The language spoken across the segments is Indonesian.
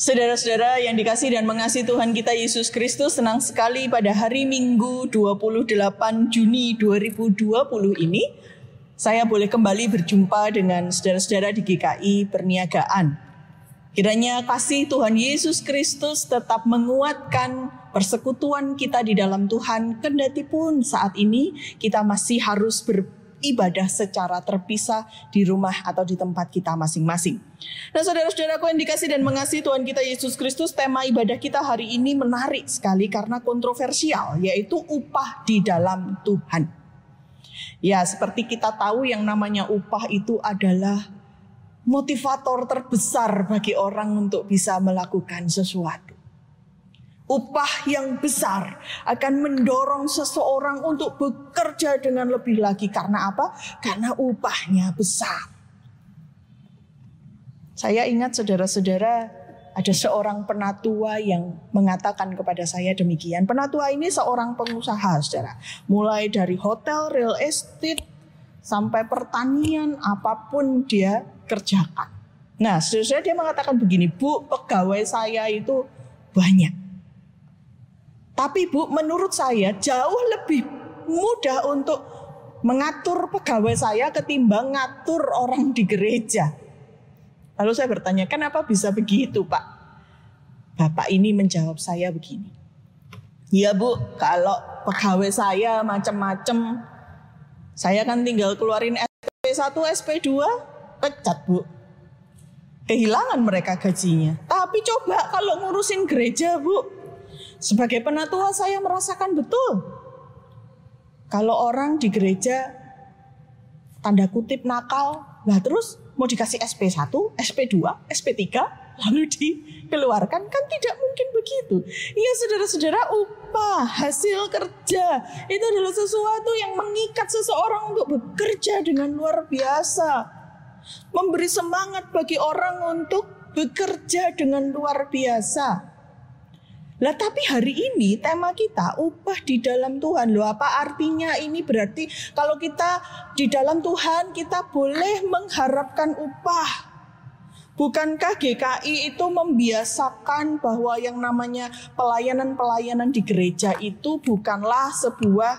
Saudara-saudara yang dikasih dan mengasihi Tuhan kita Yesus Kristus, senang sekali pada hari Minggu 28 Juni 2020 ini saya boleh kembali berjumpa dengan saudara-saudara di GKI Perniagaan. Kiranya kasih Tuhan Yesus Kristus tetap menguatkan persekutuan kita di dalam Tuhan, kendati pun saat ini kita masih harus ber ibadah secara terpisah di rumah atau di tempat kita masing-masing. Nah saudara-saudaraku yang dikasih dan mengasihi Tuhan kita Yesus Kristus, tema ibadah kita hari ini menarik sekali karena kontroversial, yaitu upah di dalam Tuhan. Ya seperti kita tahu yang namanya upah itu adalah motivator terbesar bagi orang untuk bisa melakukan sesuatu upah yang besar akan mendorong seseorang untuk bekerja dengan lebih lagi. Karena apa? Karena upahnya besar. Saya ingat saudara-saudara ada seorang penatua yang mengatakan kepada saya demikian. Penatua ini seorang pengusaha, saudara. Mulai dari hotel, real estate, sampai pertanian, apa pun dia kerjakan. Nah, saudara dia mengatakan begini, Bu, pegawai saya itu banyak. Tapi Bu, menurut saya jauh lebih mudah untuk mengatur pegawai saya ketimbang ngatur orang di gereja. Lalu saya bertanya, kenapa bisa begitu Pak? Bapak ini menjawab saya begini. Ya Bu, kalau pegawai saya macam-macam, saya kan tinggal keluarin SP1, SP2, pecat Bu. Kehilangan mereka gajinya. Tapi coba kalau ngurusin gereja Bu, sebagai penatua saya merasakan betul. Kalau orang di gereja tanda kutip nakal, lah terus mau dikasih SP1, SP2, SP3, lalu dikeluarkan kan tidak mungkin begitu. Iya saudara-saudara upah hasil kerja itu adalah sesuatu yang mengikat seseorang untuk bekerja dengan luar biasa. Memberi semangat bagi orang untuk bekerja dengan luar biasa. Lah tapi hari ini tema kita upah di dalam Tuhan. Loh apa artinya ini berarti kalau kita di dalam Tuhan kita boleh mengharapkan upah. Bukankah GKI itu membiasakan bahwa yang namanya pelayanan-pelayanan di gereja itu bukanlah sebuah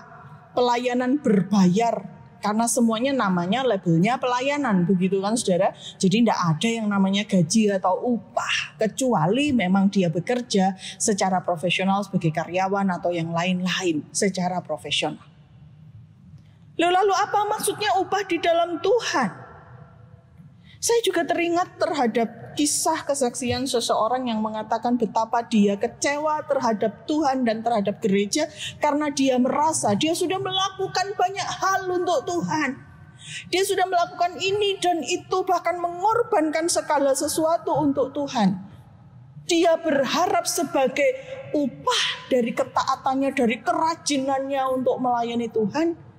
pelayanan berbayar karena semuanya namanya labelnya pelayanan begitu kan saudara. Jadi tidak ada yang namanya gaji atau upah kecuali memang dia bekerja secara profesional sebagai karyawan atau yang lain-lain secara profesional. Lalu apa maksudnya upah di dalam Tuhan? Saya juga teringat terhadap kisah kesaksian seseorang yang mengatakan betapa dia kecewa terhadap Tuhan dan terhadap gereja karena dia merasa dia sudah melakukan banyak hal untuk Tuhan. Dia sudah melakukan ini dan itu bahkan mengorbankan segala sesuatu untuk Tuhan. Dia berharap sebagai upah dari ketaatannya, dari kerajinannya untuk melayani Tuhan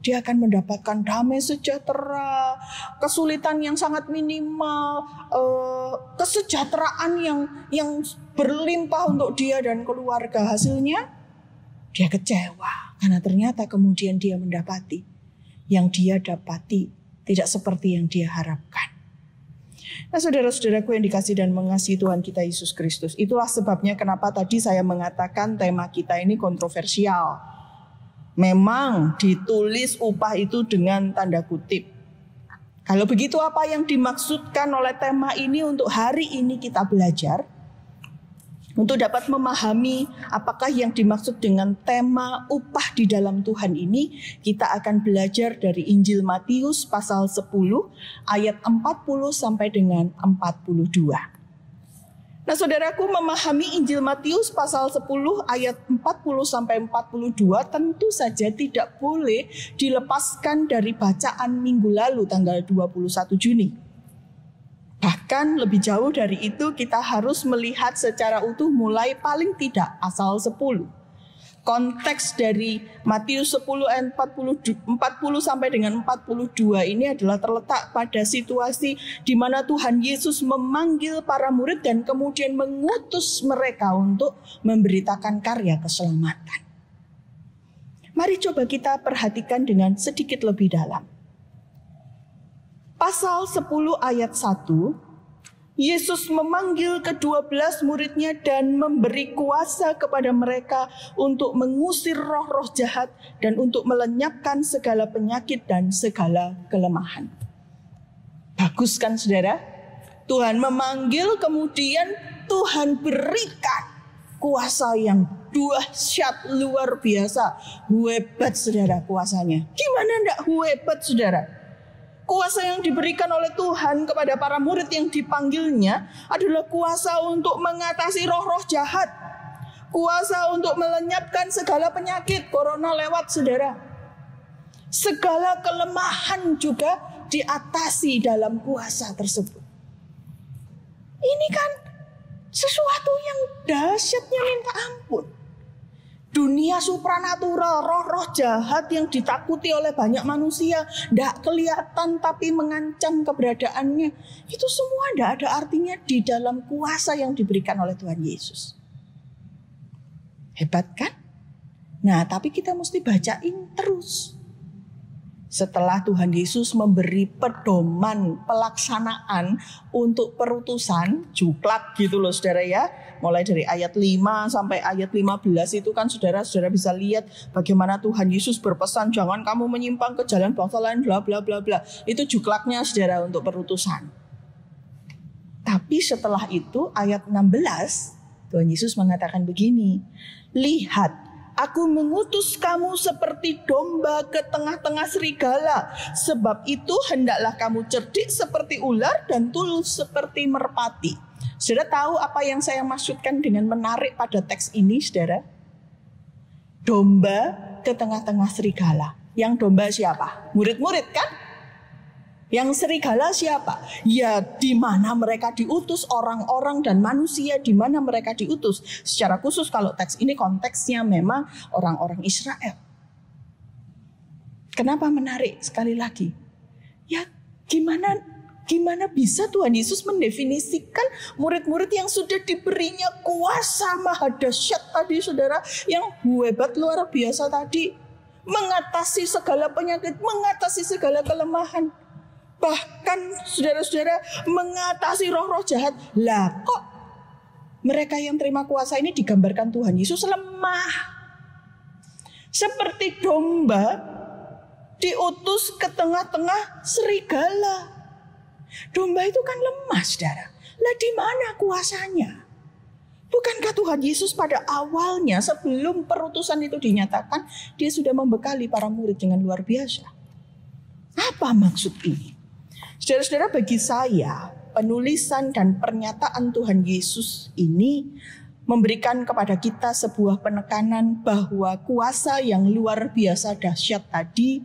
dia akan mendapatkan damai sejahtera, kesulitan yang sangat minimal, eh, kesejahteraan yang yang berlimpah untuk dia dan keluarga. Hasilnya dia kecewa karena ternyata kemudian dia mendapati yang dia dapati tidak seperti yang dia harapkan. Nah saudara-saudaraku yang dikasih dan mengasihi Tuhan kita Yesus Kristus. Itulah sebabnya kenapa tadi saya mengatakan tema kita ini kontroversial Memang ditulis upah itu dengan tanda kutip. Kalau begitu apa yang dimaksudkan oleh tema ini untuk hari ini kita belajar? Untuk dapat memahami apakah yang dimaksud dengan tema upah di dalam Tuhan ini, kita akan belajar dari Injil Matius pasal 10 ayat 40 sampai dengan 42. Nah saudaraku memahami Injil Matius pasal 10 ayat 40 sampai 42 tentu saja tidak boleh dilepaskan dari bacaan minggu lalu tanggal 21 Juni. Bahkan lebih jauh dari itu kita harus melihat secara utuh mulai paling tidak asal 10 konteks dari Matius 10 ayat 40, 40 sampai dengan 42 ini adalah terletak pada situasi di mana Tuhan Yesus memanggil para murid dan kemudian mengutus mereka untuk memberitakan karya keselamatan. Mari coba kita perhatikan dengan sedikit lebih dalam. Pasal 10 ayat 1 Yesus memanggil kedua belas muridnya dan memberi kuasa kepada mereka untuk mengusir roh-roh jahat dan untuk melenyapkan segala penyakit dan segala kelemahan. Bagus kan saudara? Tuhan memanggil kemudian Tuhan berikan kuasa yang dahsyat luar biasa. Hebat saudara kuasanya. Gimana ndak hebat saudara? Kuasa yang diberikan oleh Tuhan kepada para murid yang dipanggilnya adalah kuasa untuk mengatasi roh-roh jahat. Kuasa untuk melenyapkan segala penyakit. Corona lewat saudara. Segala kelemahan juga diatasi dalam kuasa tersebut. Ini kan sesuatu yang dahsyatnya minta ampun dunia supranatural, roh-roh jahat yang ditakuti oleh banyak manusia, tidak kelihatan tapi mengancam keberadaannya. Itu semua tidak ada artinya di dalam kuasa yang diberikan oleh Tuhan Yesus. Hebat kan? Nah, tapi kita mesti bacain terus. Setelah Tuhan Yesus memberi pedoman pelaksanaan untuk perutusan, juklak gitu loh saudara ya mulai dari ayat 5 sampai ayat 15 itu kan saudara-saudara bisa lihat bagaimana Tuhan Yesus berpesan jangan kamu menyimpang ke jalan bangsa lain bla bla bla bla. Itu juklaknya saudara untuk perutusan. Tapi setelah itu ayat 16 Tuhan Yesus mengatakan begini, "Lihat Aku mengutus kamu seperti domba ke tengah-tengah serigala. Sebab itu hendaklah kamu cerdik seperti ular dan tulus seperti merpati. Saudara tahu apa yang saya maksudkan dengan menarik pada teks ini, saudara? Domba ke tengah-tengah serigala. Yang domba siapa? Murid-murid kan? Yang serigala siapa? Ya di mana mereka diutus orang-orang dan manusia di mana mereka diutus. Secara khusus kalau teks ini konteksnya memang orang-orang Israel. Kenapa menarik sekali lagi? Ya gimana Gimana bisa Tuhan Yesus mendefinisikan murid-murid yang sudah diberinya kuasa maha dahsyat tadi saudara. Yang hebat luar biasa tadi. Mengatasi segala penyakit, mengatasi segala kelemahan. Bahkan saudara-saudara mengatasi roh-roh jahat. Lah kok mereka yang terima kuasa ini digambarkan Tuhan Yesus lemah. Seperti domba diutus ke tengah-tengah serigala. Domba itu kan lemah, saudara. Lah di mana kuasanya? Bukankah Tuhan Yesus pada awalnya sebelum perutusan itu dinyatakan, dia sudah membekali para murid dengan luar biasa. Apa maksud ini? Saudara-saudara bagi saya, penulisan dan pernyataan Tuhan Yesus ini memberikan kepada kita sebuah penekanan bahwa kuasa yang luar biasa dahsyat tadi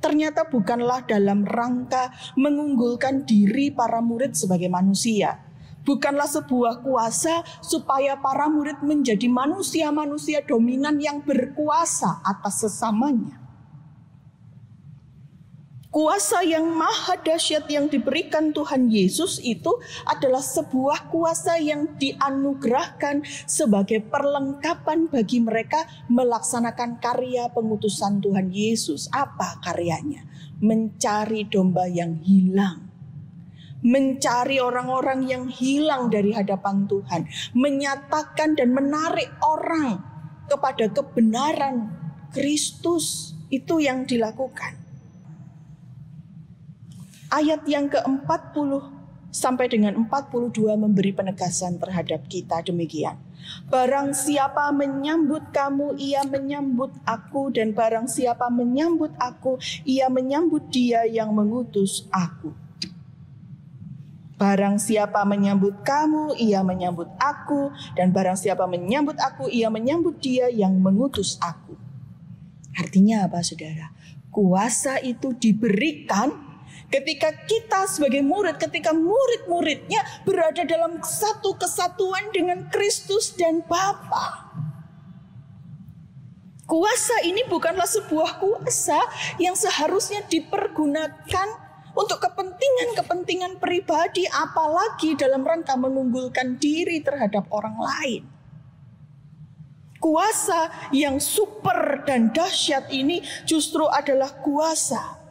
ternyata bukanlah dalam rangka mengunggulkan diri para murid sebagai manusia. Bukanlah sebuah kuasa supaya para murid menjadi manusia-manusia dominan yang berkuasa atas sesamanya. Kuasa yang maha dahsyat yang diberikan Tuhan Yesus itu adalah sebuah kuasa yang dianugerahkan sebagai perlengkapan bagi mereka melaksanakan karya pengutusan Tuhan Yesus. Apa karyanya? Mencari domba yang hilang. Mencari orang-orang yang hilang dari hadapan Tuhan. Menyatakan dan menarik orang kepada kebenaran Kristus. Itu yang dilakukan. Ayat yang ke-40 sampai dengan 42 memberi penegasan terhadap kita demikian. Barang siapa menyambut kamu, ia menyambut aku. Dan barang siapa menyambut aku, ia menyambut dia yang mengutus aku. Barang siapa menyambut kamu, ia menyambut aku. Dan barang siapa menyambut aku, ia menyambut dia yang mengutus aku. Artinya apa saudara? Kuasa itu diberikan Ketika kita sebagai murid, ketika murid-muridnya berada dalam satu kesatuan dengan Kristus dan Bapa. Kuasa ini bukanlah sebuah kuasa yang seharusnya dipergunakan untuk kepentingan-kepentingan pribadi apalagi dalam rangka mengunggulkan diri terhadap orang lain. Kuasa yang super dan dahsyat ini justru adalah kuasa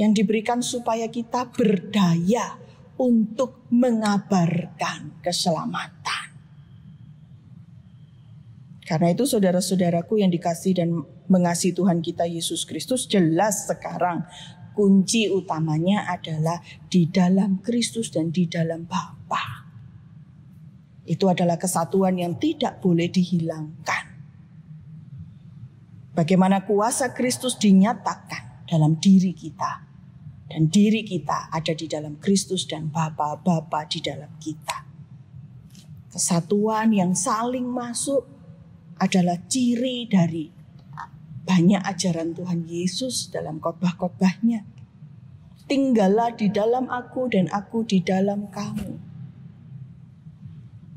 yang diberikan supaya kita berdaya untuk mengabarkan keselamatan. Karena itu saudara-saudaraku yang dikasih dan mengasihi Tuhan kita Yesus Kristus jelas sekarang kunci utamanya adalah di dalam Kristus dan di dalam Bapa. Itu adalah kesatuan yang tidak boleh dihilangkan. Bagaimana kuasa Kristus dinyatakan dalam diri kita. Dan diri kita ada di dalam Kristus dan Bapa-Bapa di dalam kita. Kesatuan yang saling masuk adalah ciri dari banyak ajaran Tuhan Yesus dalam khotbah-khotbahnya. Tinggallah di dalam aku dan aku di dalam kamu.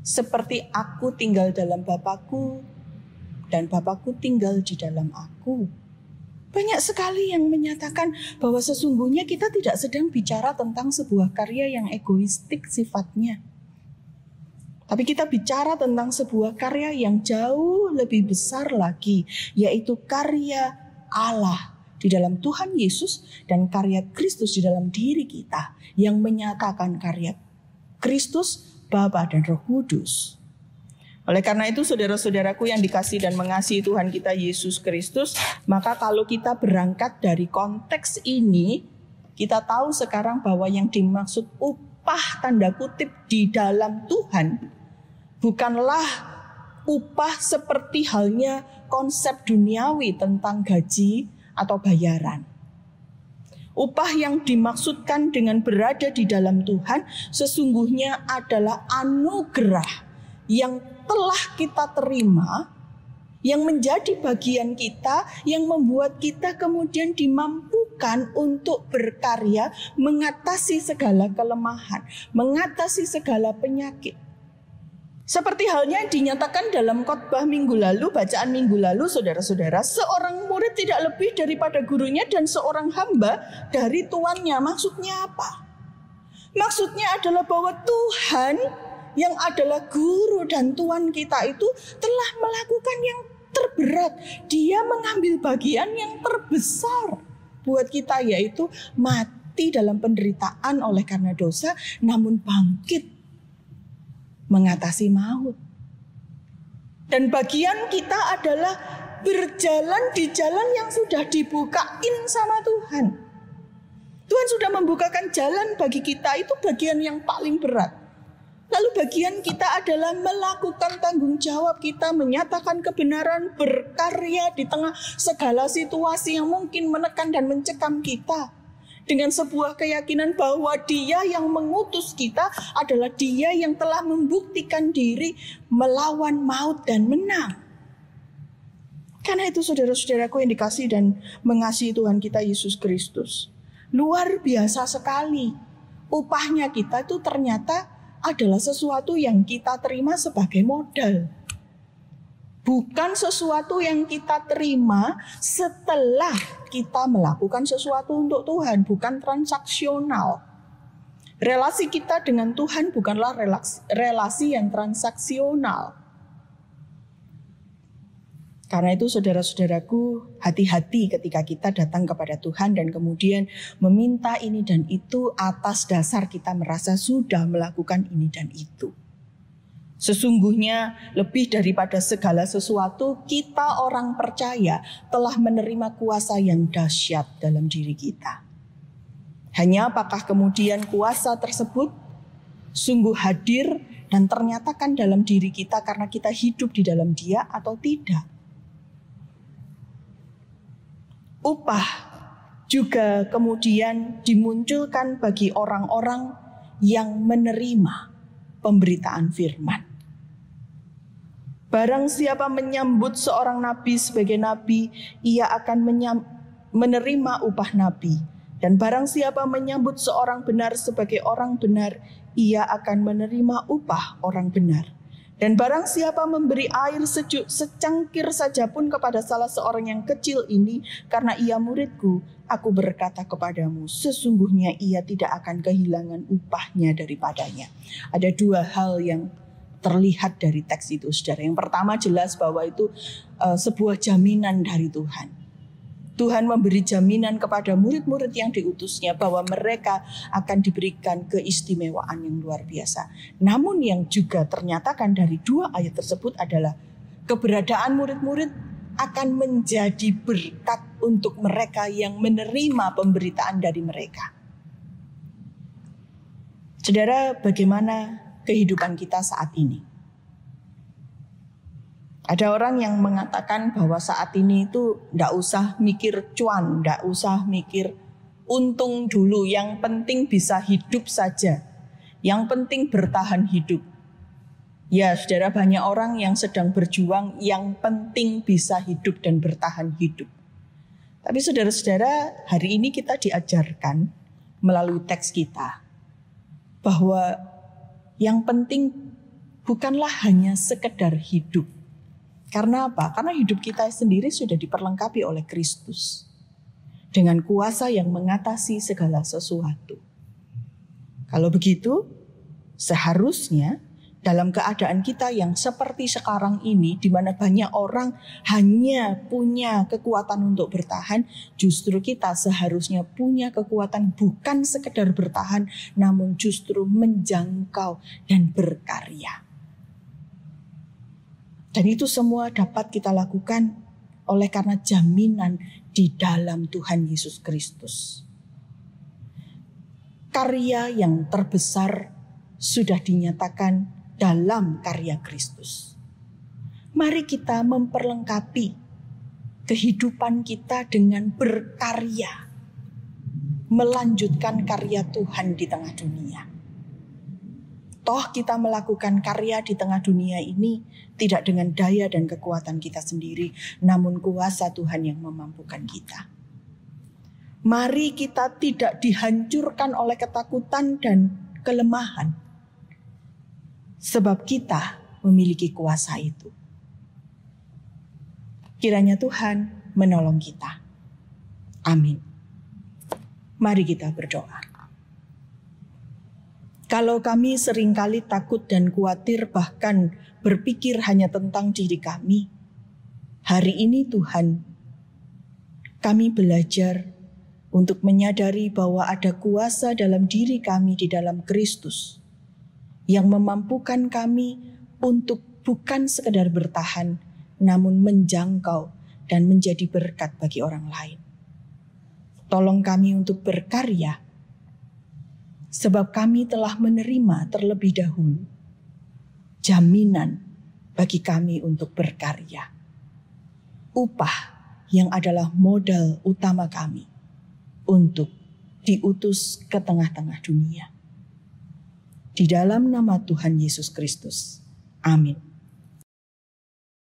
Seperti aku tinggal dalam Bapakku dan Bapakku tinggal di dalam aku. Banyak sekali yang menyatakan bahwa sesungguhnya kita tidak sedang bicara tentang sebuah karya yang egoistik sifatnya. Tapi kita bicara tentang sebuah karya yang jauh lebih besar lagi, yaitu karya Allah di dalam Tuhan Yesus dan karya Kristus di dalam diri kita yang menyatakan karya Kristus, Bapa dan Roh Kudus. Oleh karena itu saudara-saudaraku yang dikasih dan mengasihi Tuhan kita Yesus Kristus, maka kalau kita berangkat dari konteks ini, kita tahu sekarang bahwa yang dimaksud upah tanda kutip di dalam Tuhan bukanlah upah seperti halnya konsep duniawi tentang gaji atau bayaran. Upah yang dimaksudkan dengan berada di dalam Tuhan sesungguhnya adalah anugerah yang telah kita terima, yang menjadi bagian kita, yang membuat kita kemudian dimampukan untuk berkarya, mengatasi segala kelemahan, mengatasi segala penyakit. Seperti halnya dinyatakan dalam khotbah minggu lalu, bacaan minggu lalu, saudara-saudara, seorang murid tidak lebih daripada gurunya dan seorang hamba dari tuannya. Maksudnya apa? Maksudnya adalah bahwa Tuhan yang adalah guru dan tuan kita itu telah melakukan yang terberat. Dia mengambil bagian yang terbesar buat kita yaitu mati dalam penderitaan oleh karena dosa namun bangkit mengatasi maut. Dan bagian kita adalah berjalan di jalan yang sudah dibukain sama Tuhan. Tuhan sudah membukakan jalan bagi kita itu bagian yang paling berat. Lalu bagian kita adalah melakukan tanggung jawab kita menyatakan kebenaran berkarya di tengah segala situasi yang mungkin menekan dan mencekam kita dengan sebuah keyakinan bahwa Dia yang mengutus kita adalah Dia yang telah membuktikan diri melawan maut dan menang. Karena itu saudara-saudaraku yang dikasih dan mengasihi Tuhan kita Yesus Kristus. Luar biasa sekali. Upahnya kita itu ternyata adalah sesuatu yang kita terima sebagai modal bukan sesuatu yang kita terima setelah kita melakukan sesuatu untuk Tuhan, bukan transaksional. Relasi kita dengan Tuhan bukanlah relasi yang transaksional. Karena itu saudara-saudaraku hati-hati ketika kita datang kepada Tuhan dan kemudian meminta ini dan itu atas dasar kita merasa sudah melakukan ini dan itu. Sesungguhnya lebih daripada segala sesuatu kita orang percaya telah menerima kuasa yang dahsyat dalam diri kita. Hanya apakah kemudian kuasa tersebut sungguh hadir dan ternyatakan dalam diri kita karena kita hidup di dalam dia atau tidak. Upah juga kemudian dimunculkan bagi orang-orang yang menerima pemberitaan firman. Barang siapa menyambut seorang nabi sebagai nabi, ia akan menerima upah nabi. Dan barang siapa menyambut seorang benar sebagai orang benar, ia akan menerima upah orang benar. Dan barang siapa memberi air sejuk secangkir saja pun kepada salah seorang yang kecil ini, karena ia muridku, aku berkata kepadamu, sesungguhnya ia tidak akan kehilangan upahnya daripadanya. Ada dua hal yang terlihat dari teks itu saudara. Yang pertama jelas bahwa itu uh, sebuah jaminan dari Tuhan. Tuhan memberi jaminan kepada murid-murid yang diutusnya bahwa mereka akan diberikan keistimewaan yang luar biasa. Namun yang juga ternyatakan dari dua ayat tersebut adalah keberadaan murid-murid akan menjadi berkat untuk mereka yang menerima pemberitaan dari mereka. Saudara, bagaimana kehidupan kita saat ini? Ada orang yang mengatakan bahwa saat ini itu ndak usah mikir cuan, ndak usah mikir untung dulu. Yang penting bisa hidup saja. Yang penting bertahan hidup. Ya, saudara banyak orang yang sedang berjuang yang penting bisa hidup dan bertahan hidup. Tapi saudara-saudara, hari ini kita diajarkan melalui teks kita bahwa yang penting bukanlah hanya sekedar hidup, karena apa? Karena hidup kita sendiri sudah diperlengkapi oleh Kristus. Dengan kuasa yang mengatasi segala sesuatu. Kalau begitu, seharusnya dalam keadaan kita yang seperti sekarang ini, di mana banyak orang hanya punya kekuatan untuk bertahan, justru kita seharusnya punya kekuatan bukan sekedar bertahan, namun justru menjangkau dan berkarya. Dan itu semua dapat kita lakukan oleh karena jaminan di dalam Tuhan Yesus Kristus. Karya yang terbesar sudah dinyatakan dalam karya Kristus. Mari kita memperlengkapi kehidupan kita dengan berkarya, melanjutkan karya Tuhan di tengah dunia. Toh kita melakukan karya di tengah dunia ini tidak dengan daya dan kekuatan kita sendiri, namun kuasa Tuhan yang memampukan kita. Mari kita tidak dihancurkan oleh ketakutan dan kelemahan. Sebab kita memiliki kuasa itu. Kiranya Tuhan menolong kita. Amin. Mari kita berdoa. Kalau kami sering kali takut dan khawatir bahkan berpikir hanya tentang diri kami, hari ini Tuhan, kami belajar untuk menyadari bahwa ada kuasa dalam diri kami di dalam Kristus yang memampukan kami untuk bukan sekedar bertahan, namun menjangkau dan menjadi berkat bagi orang lain. Tolong kami untuk berkarya sebab kami telah menerima terlebih dahulu jaminan bagi kami untuk berkarya. Upah yang adalah modal utama kami untuk diutus ke tengah-tengah dunia. Di dalam nama Tuhan Yesus Kristus. Amin.